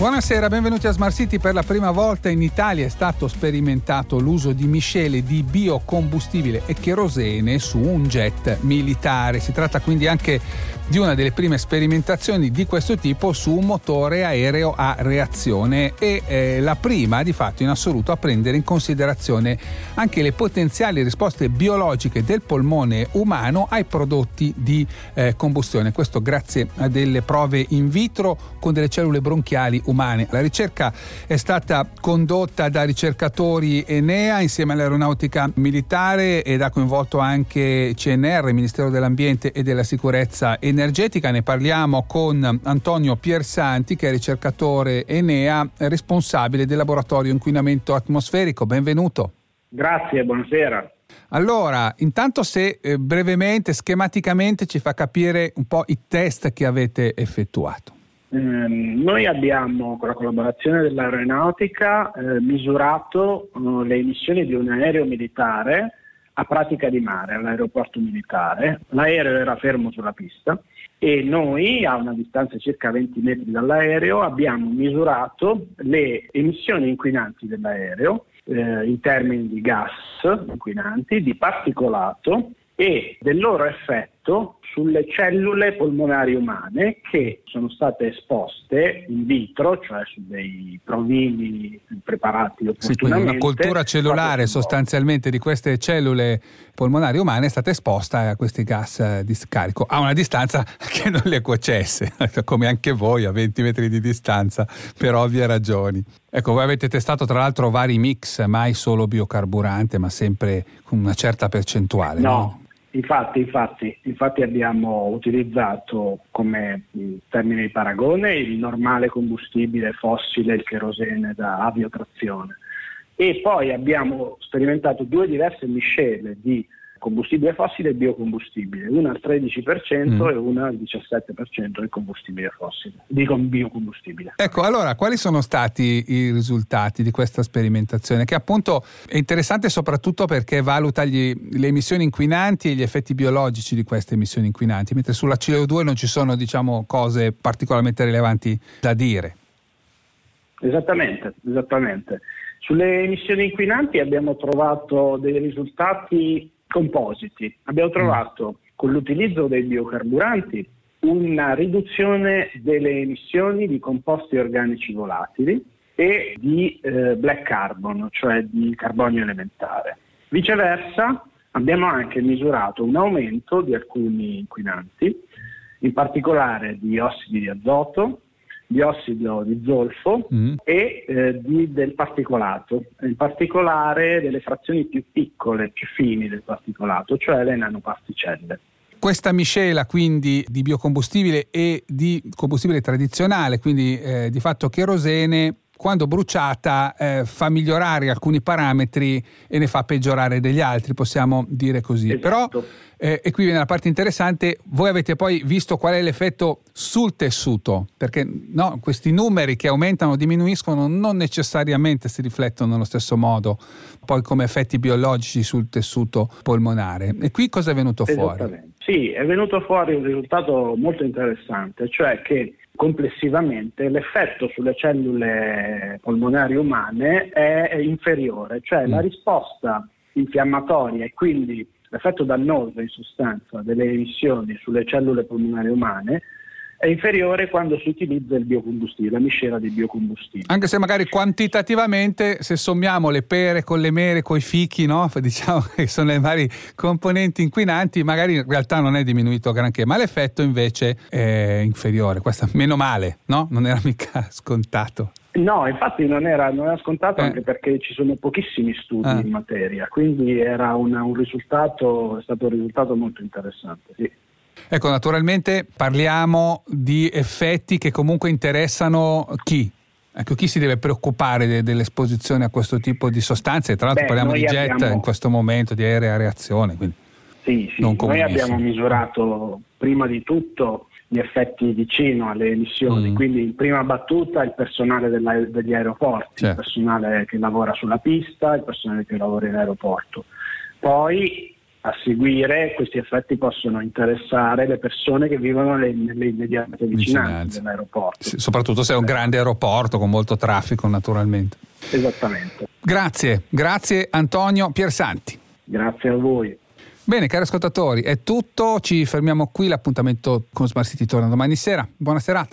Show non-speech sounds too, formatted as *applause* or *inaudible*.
Buonasera, benvenuti a Smart City. Per la prima volta in Italia è stato sperimentato l'uso di miscele di biocombustibile e cherosene su un jet militare. Si tratta quindi anche di una delle prime sperimentazioni di questo tipo su un motore aereo a reazione e eh, la prima di fatto in assoluto a prendere in considerazione anche le potenziali risposte biologiche del polmone umano ai prodotti di eh, combustione. Questo grazie a delle prove in vitro con delle cellule bronchiali umane. La ricerca è stata condotta da ricercatori Enea insieme all'aeronautica militare ed ha coinvolto anche CNR, Ministero dell'Ambiente e della Sicurezza Energetica. Ne parliamo con Antonio Piersanti, che è ricercatore Enea, responsabile del laboratorio inquinamento atmosferico. Benvenuto. Grazie, buonasera. Allora, intanto se eh, brevemente, schematicamente ci fa capire un po' i test che avete effettuato. Eh, noi abbiamo, con la collaborazione dell'aeronautica, eh, misurato uh, le emissioni di un aereo militare a pratica di mare all'aeroporto militare. L'aereo era fermo sulla pista e noi a una distanza di circa 20 metri dall'aereo abbiamo misurato le emissioni inquinanti dell'aereo eh, in termini di gas inquinanti, di particolato e del loro effetto sulle cellule polmonari umane che sono state esposte in vitro, cioè su dei provini preparati opportunamente. Sì, una cultura cellulare sostanzialmente di queste cellule polmonari umane è stata esposta a questi gas di scarico a una distanza *laughs* che non le cuocesse, *laughs* come anche voi a 20 metri di distanza, per ovvie ragioni. Ecco, voi avete testato tra l'altro vari mix, mai solo biocarburante, ma sempre con una certa percentuale. No, no? Infatti, infatti, infatti, abbiamo utilizzato come termine di paragone il normale combustibile fossile, il cherosene da aviotrazione. E poi abbiamo sperimentato due diverse miscele di combustibile fossile e biocombustibile, una al 13% mm. e una al 17% di combustibile fossile, di biocombustibile. Ecco, allora, quali sono stati i risultati di questa sperimentazione? Che appunto è interessante soprattutto perché valuta gli, le emissioni inquinanti e gli effetti biologici di queste emissioni inquinanti, mentre sulla CO2 non ci sono, diciamo, cose particolarmente rilevanti da dire. Esattamente, esattamente. Sulle emissioni inquinanti abbiamo trovato dei risultati compositi. Abbiamo trovato con l'utilizzo dei biocarburanti una riduzione delle emissioni di composti organici volatili e di eh, black carbon, cioè di carbonio elementare. Viceversa, abbiamo anche misurato un aumento di alcuni inquinanti, in particolare di ossidi di azoto, di ossido di zolfo mm. e eh, di, del particolato, in particolare delle frazioni più piccole, più fini del particolato, cioè le nanoparticelle. Questa miscela quindi di biocombustibile e di combustibile tradizionale, quindi eh, di fatto cherosene, quando bruciata eh, fa migliorare alcuni parametri e ne fa peggiorare degli altri, possiamo dire così. Esatto. Però, eh, e qui viene la parte interessante, voi avete poi visto qual è l'effetto sul tessuto, perché no, questi numeri che aumentano o diminuiscono non necessariamente si riflettono nello stesso modo poi come effetti biologici sul tessuto polmonare. E qui cosa è venuto fuori? Sì, è venuto fuori un risultato molto interessante, cioè che complessivamente l'effetto sulle cellule polmonari umane è inferiore, cioè mm. la risposta infiammatoria e quindi l'effetto dannoso in sostanza delle emissioni sulle cellule polmonari umane è inferiore quando si utilizza il biocombustibile, la miscela di biocombustibile. Anche se magari quantitativamente, se sommiamo le pere con le mere, con i fichi, no? *laughs* diciamo che sono le varie componenti inquinanti, magari in realtà non è diminuito granché, ma l'effetto invece è inferiore. Questo meno male, no? Non era mica *laughs* scontato. No, infatti non era, non era scontato eh. anche perché ci sono pochissimi studi eh. in materia, quindi era una, un risultato, è stato un risultato molto interessante. Sì. Ecco, naturalmente parliamo di effetti che comunque interessano chi? Ecco, chi si deve preoccupare de- dell'esposizione a questo tipo di sostanze? Tra l'altro Beh, parliamo di jet abbiamo... in questo momento, di aerea reazione. Quindi sì, sì. noi abbiamo misurato prima di tutto gli effetti vicino alle emissioni, mm. quindi in prima battuta il personale degli aeroporti, certo. il personale che lavora sulla pista, il personale che lavora in aeroporto. Poi a seguire questi effetti possono interessare le persone che vivono nelle, immediate vicinanze dell'aeroporto. Sì, soprattutto se è un grande aeroporto con molto traffico naturalmente. Esattamente. Grazie, grazie Antonio Piersanti. Grazie a voi. Bene, cari ascoltatori, è tutto. Ci fermiamo qui. L'appuntamento con Smart City torna domani sera. Buona serata.